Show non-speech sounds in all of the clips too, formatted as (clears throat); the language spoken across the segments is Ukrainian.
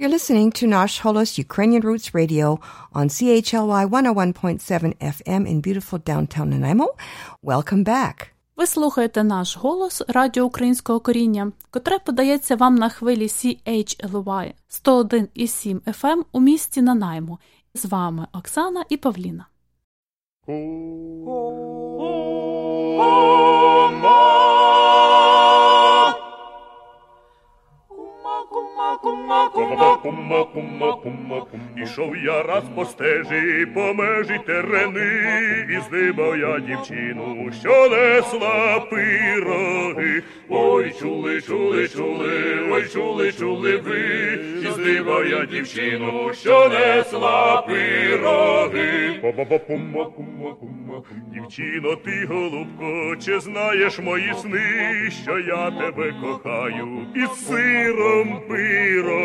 You're listening to Nash Holos Ukrainian Roots Radio on CHLY 101.7 FM in beautiful downtown Nanaimo. Welcome back. Ви слухаєте наш голос Радіо Українського коріння, котре подається вам на хвилі CHLY 101,7 FM у місті Нанаймо. З вами Оксана і Павліна. Кума, кума, кума, кума, кума, Ішов я раз по стежі, по межі терени, і здибав я дівчину, що несла пироги. Ой, чули, чули, чули, ой, чули, чули ви, і здибав я дівчину, що несла пироги. Ба-ба-ба-кума, кума, кума, Дівчино, ти, голубко, чи знаєш мої сни, що я тебе кохаю, із сиром пироги.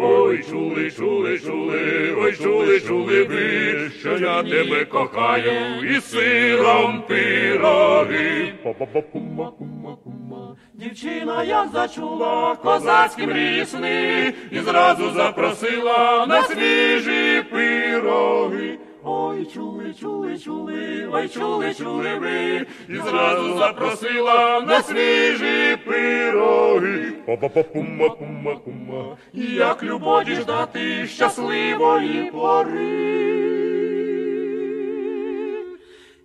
Ой, чули, чули, чули, ой, чули, чули ви, що я тебе кохаю, і сиром пироги. Па-па-па-пума, пума, пума. Дівчина як зачула козацькі мрії сни, і зразу запросила на свіжі пироги. Ой, чули, чули, чули, ой, чули, чули ви, і зразу запросила на свіжі пироги. Па-па-па-кума, кума, кума, як любові ждати щасливої пори.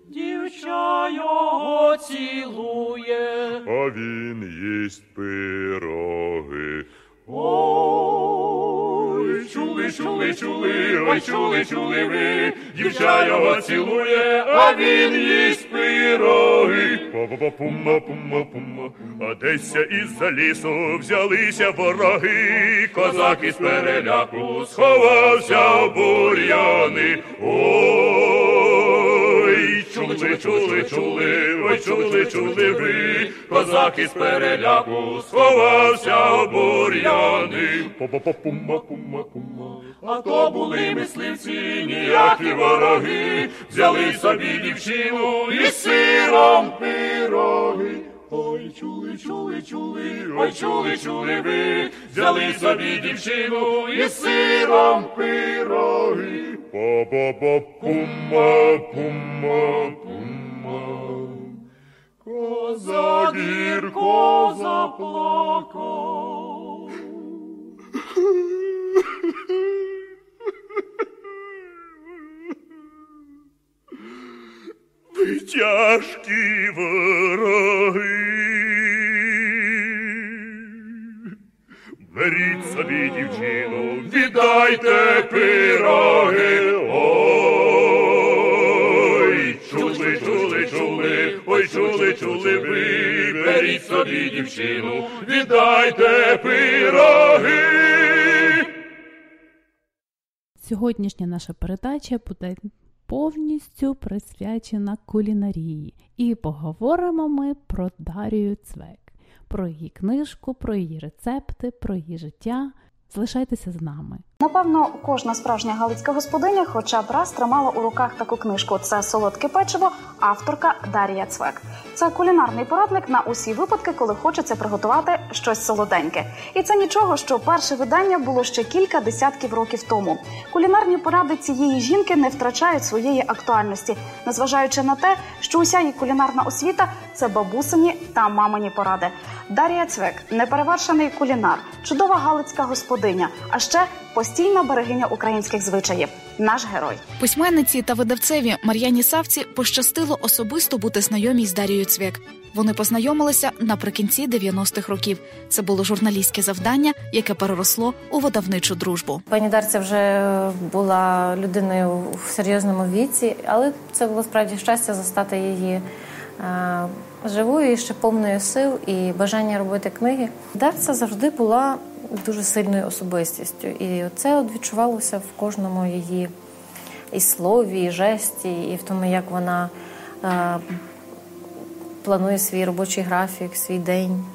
Дівча його цілує, а він їсть пироги. Ой, чули, чули, чули, ой, чули, чули ви, дівча його цілує, а він їсть пироги. Па-па-па-пума, пума, пума, а десь із-за лісу взялися вороги, козак із переляку сховався в бур'яни. Ой, чули, чули, чули, ой, чули, чули ви, козак із переляку сховався бур'яни. А то були мисливці, ніякі вороги, взяли собі дівчину і сиром пироги. Ой, чули, чули, чули, ой, чули, чули ви, взяли собі дівчину і сиром пироги. Па-па-па-пума, пума, пума. Козак гірко заплакав. Ви тяжкі вороги. Беріть собі дівчину, віддайте пироги. Чули, чули ви, беріть собі дівчину, віддайте пироги. Сьогоднішня наша передача буде повністю присвячена кулінарії. І поговоримо ми про Дарію Цвек, про її книжку, про її рецепти, про її життя. Залишайтеся з нами. Напевно, кожна справжня галицька господиня, хоча б раз тримала у руках таку книжку. Це солодке печиво, авторка Дар'я Цвек. Це кулінарний порадник на усі випадки, коли хочеться приготувати щось солоденьке. І це нічого, що перше видання було ще кілька десятків років тому. Кулінарні поради цієї жінки не втрачають своєї актуальності, незважаючи на те, що уся її кулінарна освіта це бабусині та мамині поради. Дар'я Цвек неперевершений кулінар, чудова галицька господиня, а ще постійна берегиня українських звичаїв. Наш герой письменниці та видавцеві Мар'яні Савці пощастило особисто бути знайомій з Дарією Цвєк. Вони познайомилися наприкінці 90-х років. Це було журналістське завдання, яке переросло у видавничу дружбу. Пані Дарця вже була людиною в серйозному віці, але це було справді щастя застати її живою і ще повною сил і бажання робити книги. Дарця завжди була дуже сильною особистістю, і це відчувалося в кожному її і слові, і жесті, і в тому, як вона е, планує свій робочий графік, свій день.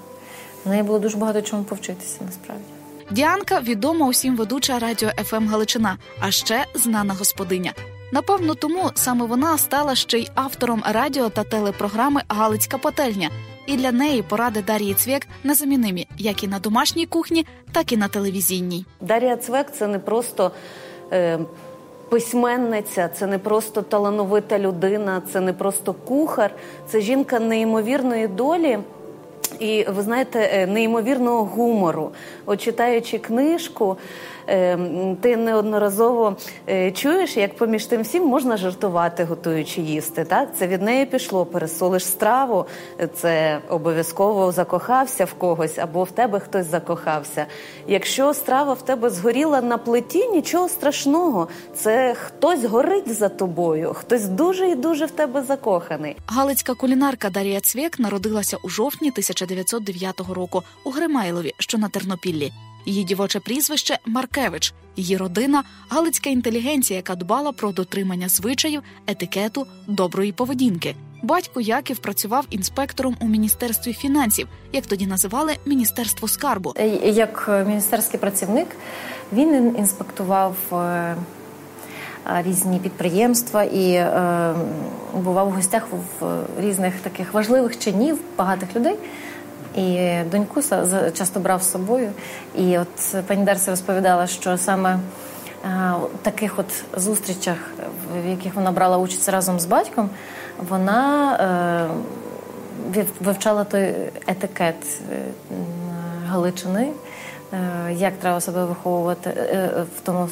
В неї було дуже багато чому повчитися насправді. Діанка відома усім ведуча радіо ФМ ем Галичина, а ще знана господиня. Напевно, тому саме вона стала ще й автором радіо та телепрограми Галицька пательня. і для неї поради Дар'ї Цвєк незамінимі як і на домашній кухні, так і на телевізійній. Дар'я Цвек це не просто. Е, Письменниця, це не просто талановита людина, це не просто кухар, це жінка неймовірної долі, і ви знаєте, е, неймовірного гумору. От читаючи книжку, ти неодноразово е, чуєш, як поміж тим всім можна жартувати, готуючи їсти. Так, це від неї пішло. Пересолиш страву, це обов'язково закохався в когось або в тебе хтось закохався. Якщо страва в тебе згоріла на плиті, нічого страшного. Це хтось горить за тобою, хтось дуже і дуже в тебе закоханий. Галицька кулінарка Дарія Цвєк народилася у жовтні 1909 року у Гримайлові, що на Тернопіллі. Її дівоче прізвище Маркевич, її родина галицька інтелігенція, яка дбала про дотримання звичаїв, етикету, доброї поведінки. Батько Яків працював інспектором у міністерстві фінансів, як тоді називали міністерство скарбу. Е, як е, міністерський працівник він інспектував е, різні підприємства і бував у гостях в різних таких важливих чинів багатих людей. І доньку часто брав з собою. І от пані Дарсі розповідала, що саме в таких от зустрічах, в яких вона брала участь разом з батьком, вона е, вивчала той етикет е, Галичини, е, як треба себе виховувати в тому.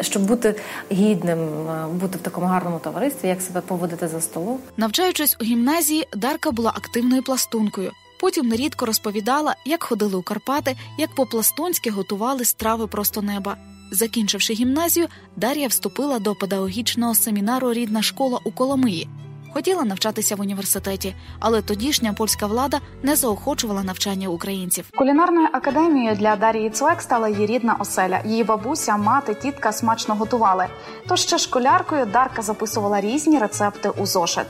Щоб бути гідним, бути в такому гарному товаристві, як себе поводити за столом, навчаючись у гімназії, Дарка була активною пластункою. Потім нерідко розповідала, як ходили у Карпати, як по-пластунськи готували страви просто неба. Закінчивши гімназію, Дар'я вступила до педагогічного семінару Рідна школа у Коломиї. Хотіла навчатися в університеті, але тодішня польська влада не заохочувала навчання українців. Кулінарною академією для Дарії Цвек стала її рідна оселя. Її бабуся, мати, тітка смачно готували. Тож ще школяркою Дарка записувала різні рецепти у зошит.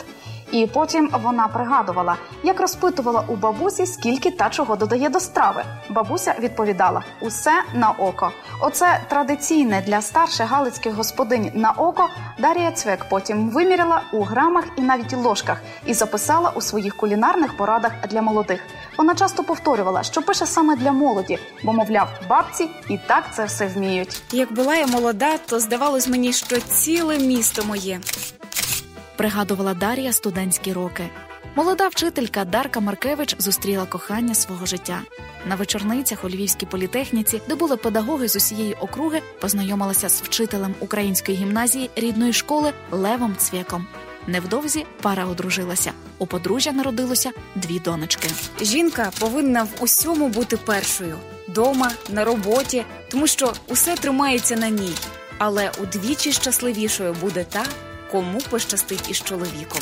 І потім вона пригадувала, як розпитувала у бабусі, скільки та чого додає до страви. Бабуся відповідала: усе на око. Оце традиційне для старших галицьких господинь на око. Дарія Цвек потім виміряла у грамах і навіть ложках і записала у своїх кулінарних порадах для молодих. Вона часто повторювала, що пише саме для молоді, бо, мовляв, бабці і так це все вміють. Як була я молода, то здавалось мені, що ціле місто моє пригадувала Дар'я студентські роки. Молода вчителька Дарка Маркевич зустріла кохання свого життя. На вечорницях у Львівській політехніці, де були педагоги з усієї округи, познайомилася з вчителем української гімназії рідної школи Левом Цвєком. Невдовзі пара одружилася. У подружжя народилося дві донечки. Жінка повинна в усьому бути першою дома, на роботі, тому що усе тримається на ній. Але удвічі щасливішою буде та, кому пощастить із чоловіком.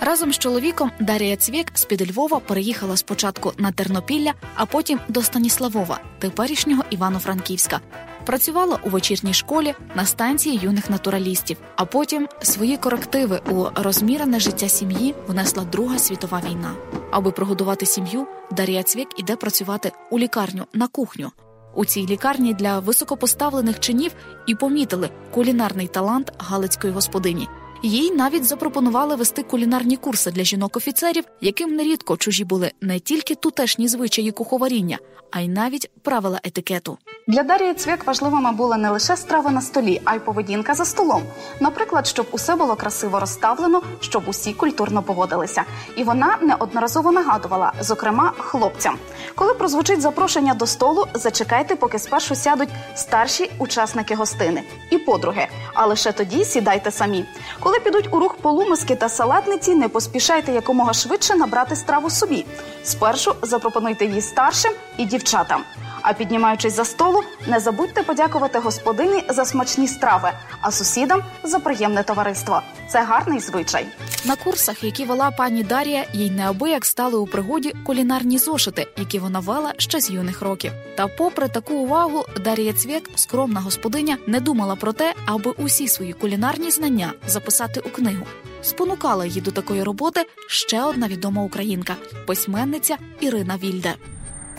Разом з чоловіком Дарія Цвєк з під Львова переїхала спочатку на Тернопілля, а потім до Станіславова, теперішнього Івано-Франківська. Працювала у вечірній школі на станції юних натуралістів, а потім свої корективи у розмірене життя сім'ї внесла Друга світова війна. Аби прогодувати сім'ю, Дарія Цвєк іде працювати у лікарню на кухню. У цій лікарні для високопоставлених чинів і помітили кулінарний талант галицької господині. Їй навіть запропонували вести кулінарні курси для жінок-офіцерів, яким нерідко чужі були не тільки тутешні звичаї куховаріння, а й навіть правила етикету. Для Дарії Цвєк важливими були не лише страви на столі, а й поведінка за столом. Наприклад, щоб усе було красиво розставлено, щоб усі культурно поводилися. І вона неодноразово нагадувала, зокрема, хлопцям, коли прозвучить запрошення до столу, зачекайте, поки спершу сядуть старші учасники гостини і подруги. А лише тоді сідайте самі. Коли підуть у рух полумиски та салатниці, не поспішайте якомога швидше набрати страву собі. Спершу запропонуйте її старшим і дівчатам. А піднімаючись за столу, не забудьте подякувати господині за смачні страви, а сусідам за приємне товариство. Це гарний звичай. На курсах, які вела пані Дарія, їй неабияк стали у пригоді кулінарні зошити, які вона вела ще з юних років. Та, попри таку увагу, Дарія Цвєк, скромна господиня, не думала про те, аби усі свої кулінарні знання записати у книгу. Спонукала її до такої роботи ще одна відома українка письменниця Ірина Вільде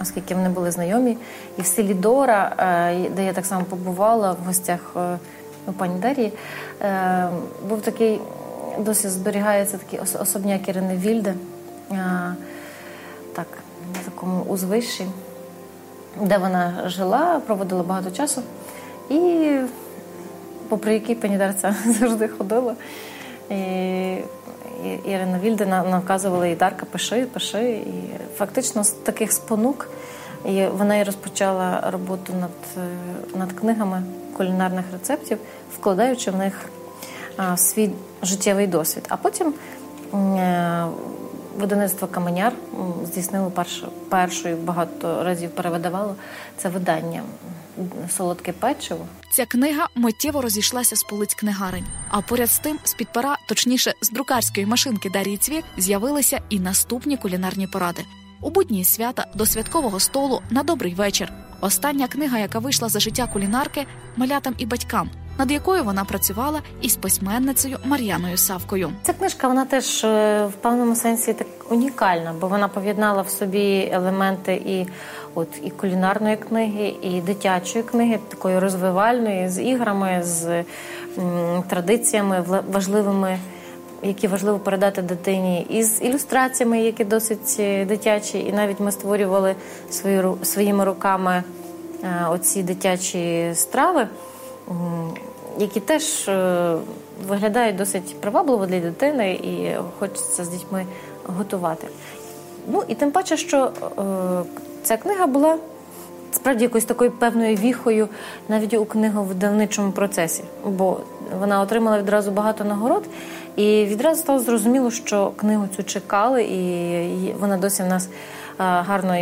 оскільки вони були знайомі. І в селі Дора, е, де я так само побувала в гостях е, пані Дарії, е, був такий, досі зберігається такий особняк Ірини Вільде. так, на такому узвищі, де вона жила, проводила багато часу. І попри який пані Дарця (laughs) завжди ходила. І Ірина Вільде наказувала і Дарка, пиши, пиши. І фактично з таких спонук і вона і розпочала роботу над над книгами кулінарних рецептів, вкладаючи в них а, свій життєвий досвід. А потім е, видавництво Каменяр здійснило першу, першою багато разів перевидавало це видання солодке печиво. Ця книга миттєво розійшлася з полиць книгарень. А поряд з тим, з під пера, точніше, з друкарської машинки Дарії Цвік, з'явилися і наступні кулінарні поради. У будні свята до святкового столу на добрий вечір. Остання книга, яка вийшла за життя кулінарки малятам і батькам, над якою вона працювала із письменницею Мар'яною Савкою. Ця книжка вона теж е, в певному сенсі так унікальна, бо вона поєднала в собі елементи і от і кулінарної книги, і дитячої книги, такої розвивальної з іграми, з м, традиціями важливими які важливо передати дитині, і з ілюстраціями, які досить е, дитячі, і навіть ми створювали свої, своїми руками е, оці дитячі страви, які теж е, виглядають досить привабливо для дитини, і хочеться з дітьми готувати. Ну і тим паче, що ця книга була. Справді якоюсь такою певною віхою навіть у книговидавничому процесі, бо вона отримала відразу багато нагород, і відразу стало зрозуміло, що книгу цю чекали, і вона досі в нас гарно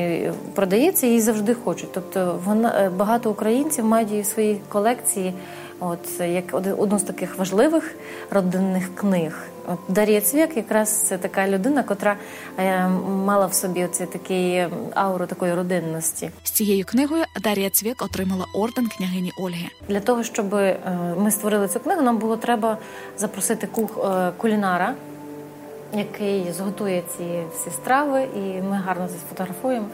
продається, її завжди хочуть. Тобто вона е, багато українців мають її в своїй колекції, от як одну з таких важливих родинних книг. От Дар'я Цвєк якраз це така людина, котра е, мала в собі оці такий ауру такої родинності. З цією книгою Дар'я Цвєк отримала орден княгині Ольги. Для того щоб е, ми створили цю книгу, нам було треба запросити кух е, кулінара, який зготує ці всі страви, і ми гарно це сфотографуємо.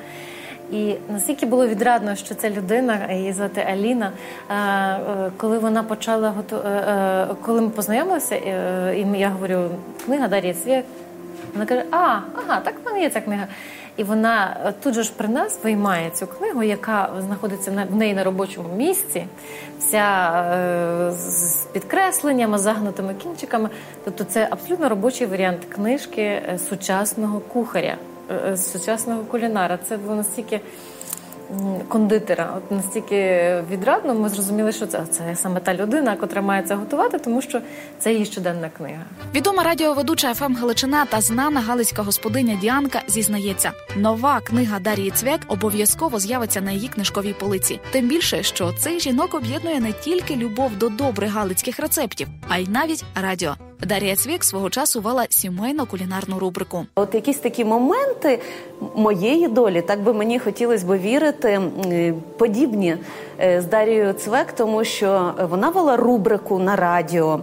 І наскільки було відрадно, що ця людина, її звати Аліна, е, е, коли вона почала готу... Е, коли ми познайомилися, і я говорю, книга Дар'я Цвєк, вона каже, а, ага, так в мене є ця книга. І вона тут же ж при нас виймає цю книгу, яка знаходиться в неї на робочому місці, вся з підкресленнями, загнутими кінчиками. Тобто це абсолютно робочий варіант книжки сучасного кухаря. Е, сучасного кулінара. Це було настільки кондитера, от настільки відрадно, ми зрозуміли, що це це саме та людина, котра має це готувати, тому що це її щоденна книга. Відома радіоведуча ФМ Галичина та знана галицька господиня Діанка зізнається, нова книга Дарії Цвек обов'язково з'явиться на її книжковій полиці. Тим більше, що цей жінок об'єднує не тільки любов до добрих галицьких рецептів, а й навіть радіо. Дар'я Цвік свого часу вела сімейну кулінарну рубрику. От якісь такі моменти моєї долі, так би мені хотілося б вірити, подібні е, з Дарією Цвек, тому що вона вела рубрику на радіо.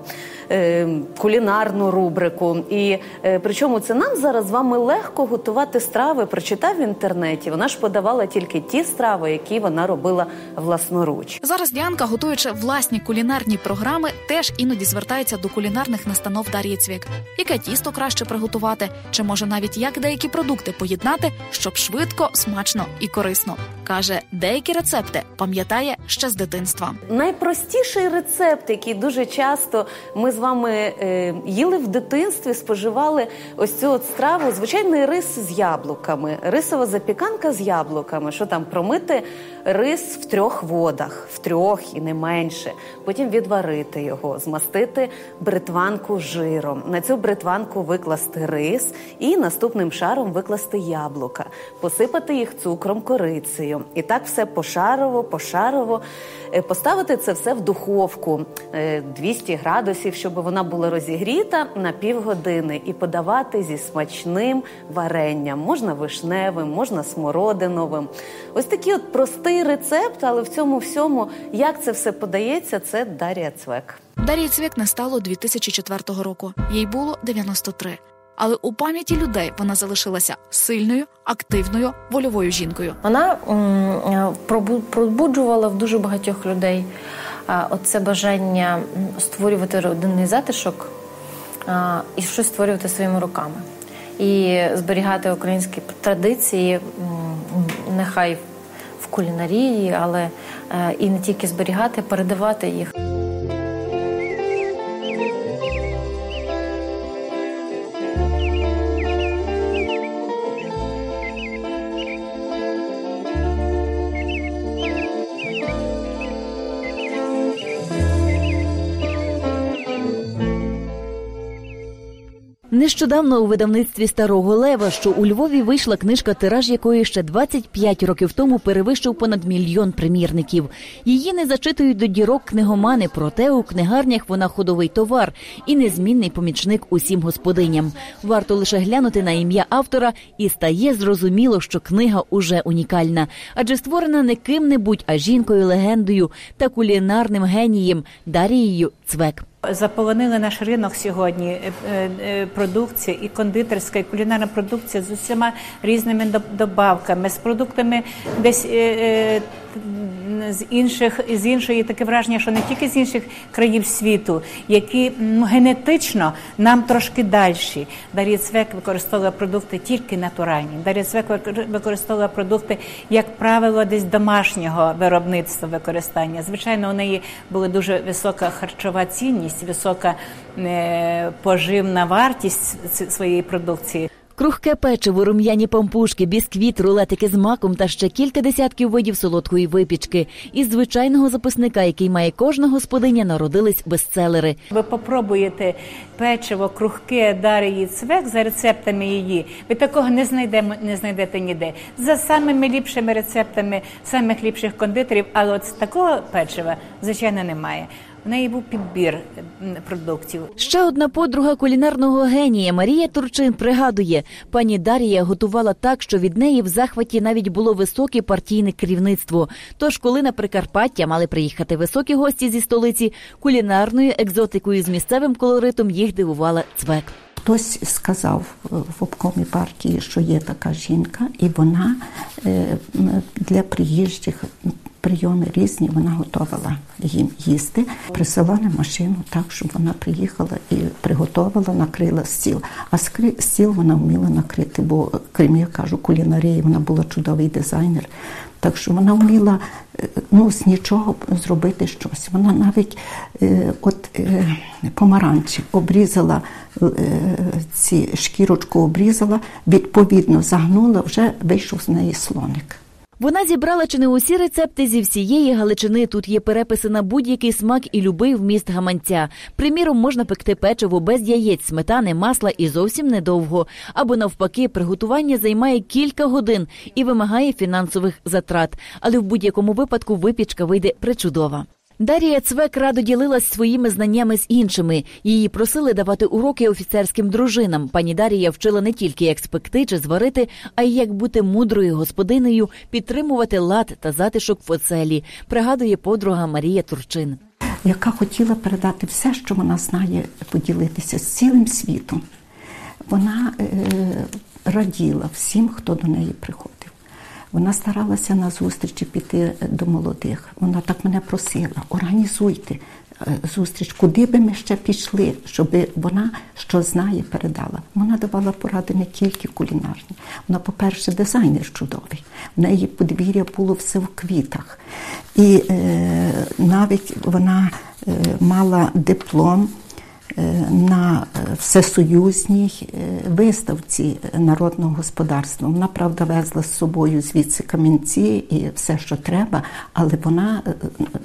Е, кулінарну рубрику. І е, причому це нам зараз з вами легко готувати страви. Прочитав в інтернеті. Вона ж подавала тільки ті страви, які вона робила власноруч. Зараз Діанка, готуючи власні кулінарні програми, теж іноді звертається до кулінарних настанов Дар'ї Цвік. Яке тісто краще приготувати, чи може навіть як деякі продукти поєднати, щоб швидко, смачно і корисно. Каже, деякі рецепти пам'ятає ще з дитинства. Найпростіший рецепт, який дуже часто ми з вами е, їли в дитинстві, споживали ось цю от страву, звичайний рис з яблуками, рисова запіканка з яблуками, що там промити рис в трьох водах, в трьох і не менше. Потім відварити його, змастити бритванку жиром. На цю бритванку викласти рис і наступним шаром викласти яблука, посипати їх цукром, корицею. І так все пошарово, пошарово. Е, поставити це все в духовку 200 е, градусів, щоб вона була розігріта на півгодини, і подавати зі смачним варенням. Можна вишневим, можна смородиновим. Ось такий от простий рецепт, але в цьому всьому, як це все подається, це Дар'я Цвек. Дар'я Цвек не стало 2004 року. Їй було 93. Але у пам'яті людей вона залишилася сильною, активною, вольовою жінкою. Вона м- пробуджувала в дуже багатьох людей оце бажання створювати родинний затишок і щось створювати своїми руками. і зберігати українські традиції, нехай кулінарії, але і не тільки зберігати, передавати їх. Нещодавно у видавництві старого лева, що у Львові вийшла книжка, тираж якої ще 25 років тому перевищив понад мільйон примірників. Її не зачитують до дірок книгомани, проте у книгарнях вона ходовий товар і незмінний помічник усім господиням. Варто лише глянути на ім'я автора, і стає зрозуміло, що книга уже унікальна, адже створена не ким-небудь, а жінкою легендою та кулінарним генієм Дарією Цвек. Заполонили наш ринок сьогодні. Е, е, продукція і кондитерська, і кулінарна продукція з усіма різними добавками, з продуктами десь е, з інших з іншої таке враження, що не тільки з інших країв світу, які ну, генетично нам трошки далі. Дар'я Цвек використовувала продукти тільки натуральні. Дар'я Цвек використовувала продукти, як правило, десь домашнього виробництва використання. Звичайно, у неї була дуже висока харчова цінність, висока е, поживна вартість своєї продукції. Крухке печиво, рум'яні пампушки, бісквіт, рулетики з маком та ще кілька десятків видів солодкої випічки. Із звичайного записника, який має кожна господиня, народились бестселери. Ви попробуєте печиво, крухке Дарії цвек за рецептами її. Ви такого не знайдемо, не знайдете ніде. За самими ліпшими рецептами самих ліпших кондитерів, але от такого печива звичайно немає. В неї був підбір продуктів. Ще одна подруга кулінарного генія Марія Турчин пригадує, пані Дарія готувала так, що від неї в захваті навіть було високе партійне керівництво. Тож, коли на Прикарпаття мали приїхати високі гості зі столиці, кулінарною екзотикою з місцевим колоритом їх дивувала цвек. Хтось сказав в обкомі партії, що є така жінка, і вона е, для приїжджих прийоми різні, вона готувала їм їсти, присилали машину так, щоб вона приїхала і приготувала, накрила стіл. А стіл вона вміла накрити, бо крім я кажу, кулінарії вона була чудовий дизайнер. Так що вона вміла е, ну, з нічого зробити щось. Вона навіть е, от е, помаранчі обрізала е, ці шкірочку обрізала, відповідно загнула, вже вийшов з неї слоник. Вона зібрала чи не усі рецепти зі всієї Галичини. Тут є переписи на будь-який смак і любий вміст гаманця. Приміром, можна пекти печиво без яєць, сметани, масла і зовсім недовго. Або навпаки, приготування займає кілька годин і вимагає фінансових затрат. Але в будь-якому випадку випічка вийде причудова. Дарія Цвек радо ділилась своїми знаннями з іншими. Її просили давати уроки офіцерським дружинам. Пані Дарія вчила не тільки як спекти чи зварити, а й як бути мудрою господинею, підтримувати лад та затишок в оцелі. Пригадує подруга Марія Турчин, яка хотіла передати все, що вона знає, поділитися з цілим світом. Вона е, раділа всім, хто до неї приходив. Вона старалася на зустрічі піти до молодих. Вона так мене просила, організуйте е, зустріч, куди би ми ще пішли, щоб вона що знає, передала. Вона давала поради не тільки кулінарні. Вона, по-перше, дизайнер чудовий. В неї подвір'я було все в квітах. І е, навіть вона е, мала диплом. Е, на е, всесоюзній е, виставці народного господарства. Вона правда везла з собою звідси камінці і все, що треба, але вона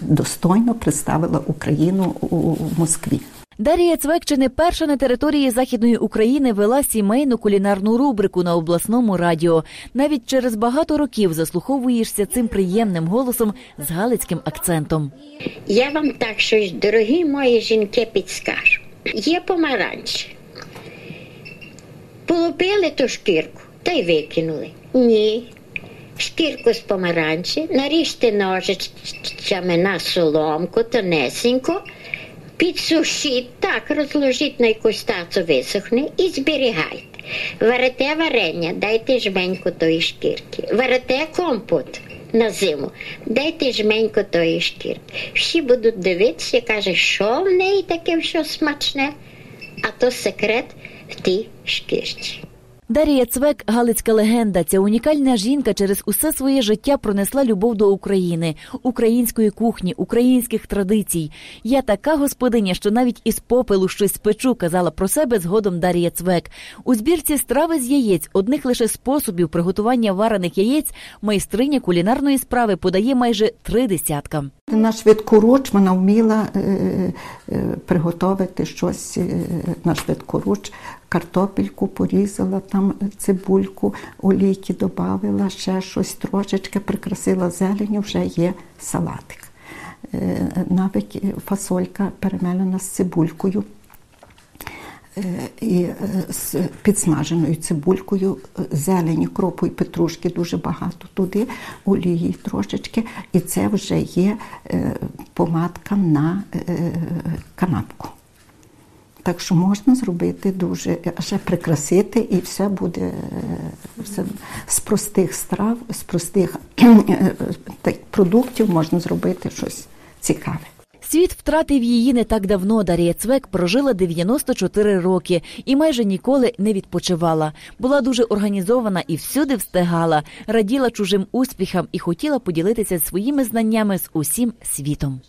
достойно представила Україну у Москві. Дарія Цвек чи не перша на території Західної України вела сімейну кулінарну рубрику на обласному радіо. Навіть через багато років заслуховуєшся цим приємним голосом з галицьким акцентом. Я вам так щось, дорогі мої жінки, підскажу. Є помаранчі. Полупили ту шкірку та й викинули. Ні. Шкірку з помаранчі, наріжте ножичками на соломку, тонесенько, підсушіть, так, розложіть на якусь тацу висохне і зберігайте. Варите варення, дайте жменьку тої шкірки. Варите компот на зиму, дайте жменько тої шкірки. Всі будуть дивитися, каже, що в неї таке що смачне, а то секрет в тій шкірці. Дарія Цвек Галицька легенда. Ця унікальна жінка через усе своє життя пронесла любов до України, української кухні, українських традицій. Я така господиня, що навіть із попелу щось спечу, казала про себе згодом Дарія Цвек. У збірці страви з яєць, одних лише способів приготування варених яєць, майстриня кулінарної справи подає майже три десятка. На швидкоруч вона вміла е, е, приготувати щось е, на швидкоруч. Картопельку порізала, там цибульку, олійки додавила, ще щось трошечки прикрасила зеленю, вже є салатик. Е, навіть фасолька перемелена з цибулькою. Е, і е, з підсмаженою цибулькою, зелені, кропу і петрушки дуже багато туди, олії трошечки, і це вже є помадка на канапку. Так що можна зробити дуже, ще прикрасити, і все буде все, з простих страв, з простих (clears throat) продуктів можна зробити щось цікаве. Світ втратив її не так давно. Дарія Цвек прожила 94 роки і майже ніколи не відпочивала. Була дуже організована і всюди встигала, раділа чужим успіхам і хотіла поділитися своїми знаннями з усім світом.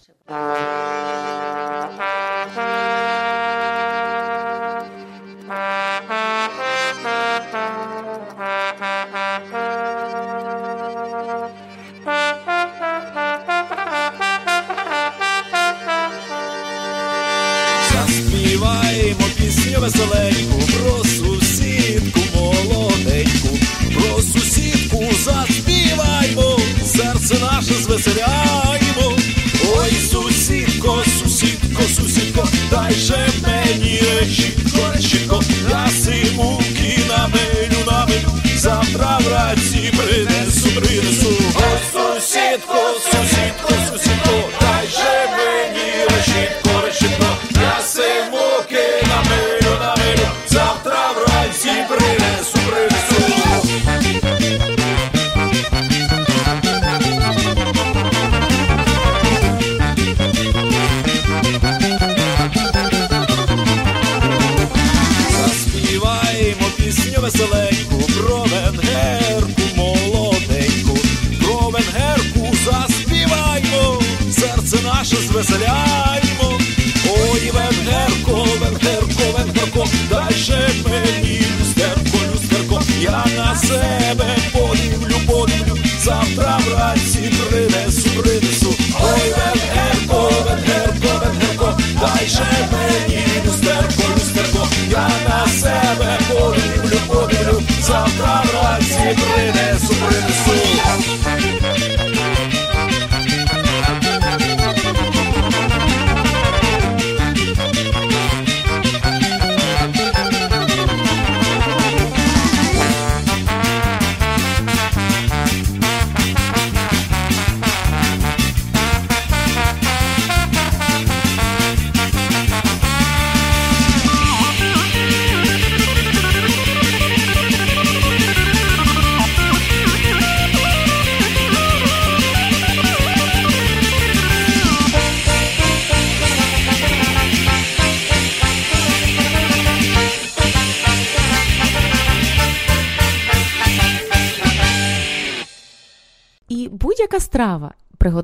Веселеньку, про сусідку молоденьку, про сусідку заспіваймо, серце наше звеселяймо. Ой, сусідко, сусідко, сусідко, дай же мені решітко, решітко, я симуки намелю, намелю, завтра вранці принесу, принесу. Ой, сусідко, сусідко,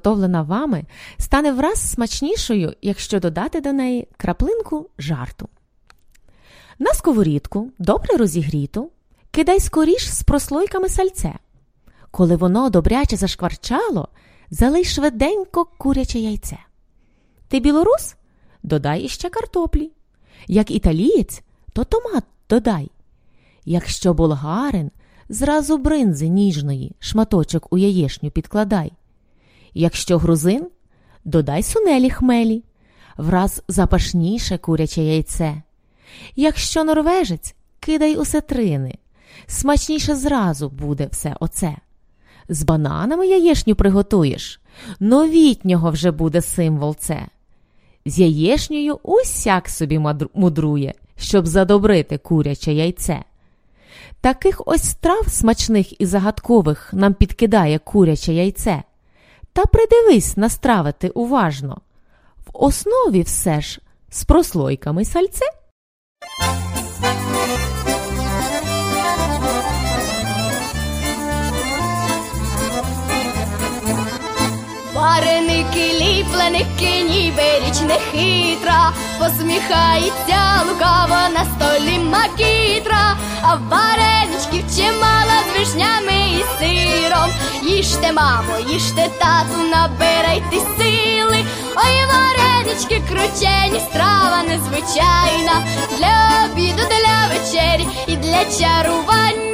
приготовлена вами, стане враз смачнішою, якщо додати до неї краплинку жарту. На сковорідку, добре розігріту, кидай скоріш з прослойками сальце. Коли воно добряче зашкварчало, залий швиденько куряче яйце. Ти білорус? Додай іще картоплі. Як італієць, то томат додай. Якщо болгарин, зразу бринзи ніжної, шматочок у яєшню підкладай. Якщо грузин, додай сунелі хмелі, враз запашніше куряче яйце. Якщо норвежець, кидай усетрини, смачніше зразу буде все оце. З бананами яєшню приготуєш, новітнього вже буде символ це. З яєшнею усяк собі мудрує, щоб задобрити куряче яйце. Таких ось страв смачних і загадкових нам підкидає куряче яйце. Та придивись на стравити уважно. В основі все ж з прослойками сальце. Вареники, ліпленики, ніби річ не хитра, посміхається лукаво на столі макітра, а вареничків чимало з вишнями і сиром. Їжте, мамо, їжте тату, набирайте сили. Ой, варенички кручені, страва незвичайна для обіду, для вечері і для чарування.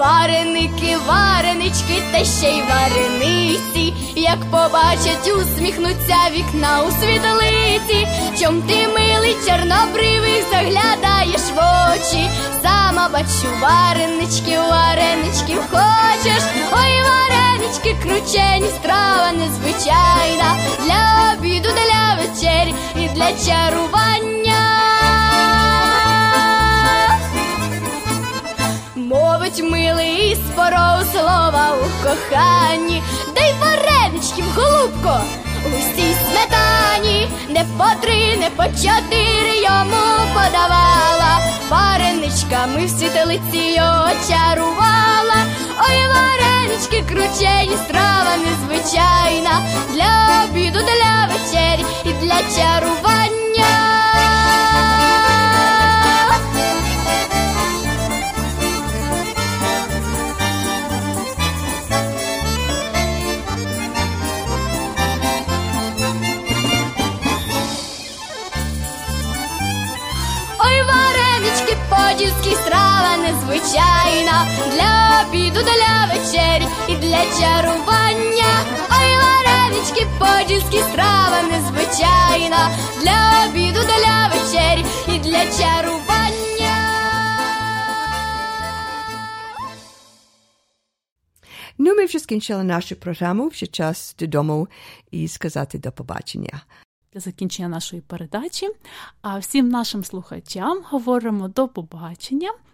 Вареники, варенички, та ще й варениці, як побачать, усміхнуться вікна у світлиці. Чом ти милий чорнобривих заглядаєш в очі? Сама бачу варенички, варенички хочеш. Ой, варенички, кручені, страва незвичайна для обіду, для вечері і для чарування. Мовить милий з порою слова у коханні, дай вареничків, голубко, густій сметані, не по три, не по чотири йому подавала, вареничками в світелиці його чарувала, ой, варенички кручені, страва незвичайна, для обіду, для вечері і для чарування. Незвичайна для обіду, для вечері і для чарування. Ой, варенички, подільські страва незвичайна для обіду, для вечері і для чарування. Ну, ми вже скінчили нашу програму, вже час додому і сказати до побачення. Для закінчення нашої передачі. А всім нашим слухачам говоримо до побачення,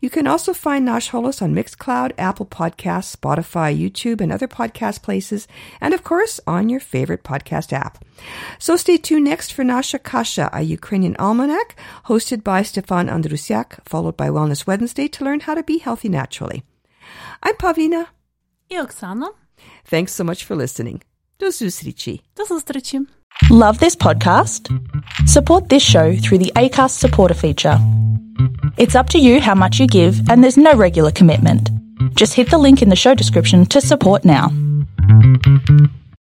You can also find Nosh Holos on Mixcloud, Apple Podcasts, Spotify, YouTube, and other podcast places, and of course on your favorite podcast app. So stay tuned next for Nasha Kasha, a Ukrainian almanac hosted by Stefan Andrusiak, followed by Wellness Wednesday to learn how to be healthy naturally. I'm Pavlina. І Оксана. Thanks so much for listening. До зустрічі. До зустрічі. Love this podcast? Support this show through the ACAST supporter feature. It's up to you how much you give, and there's no regular commitment. Just hit the link in the show description to support now.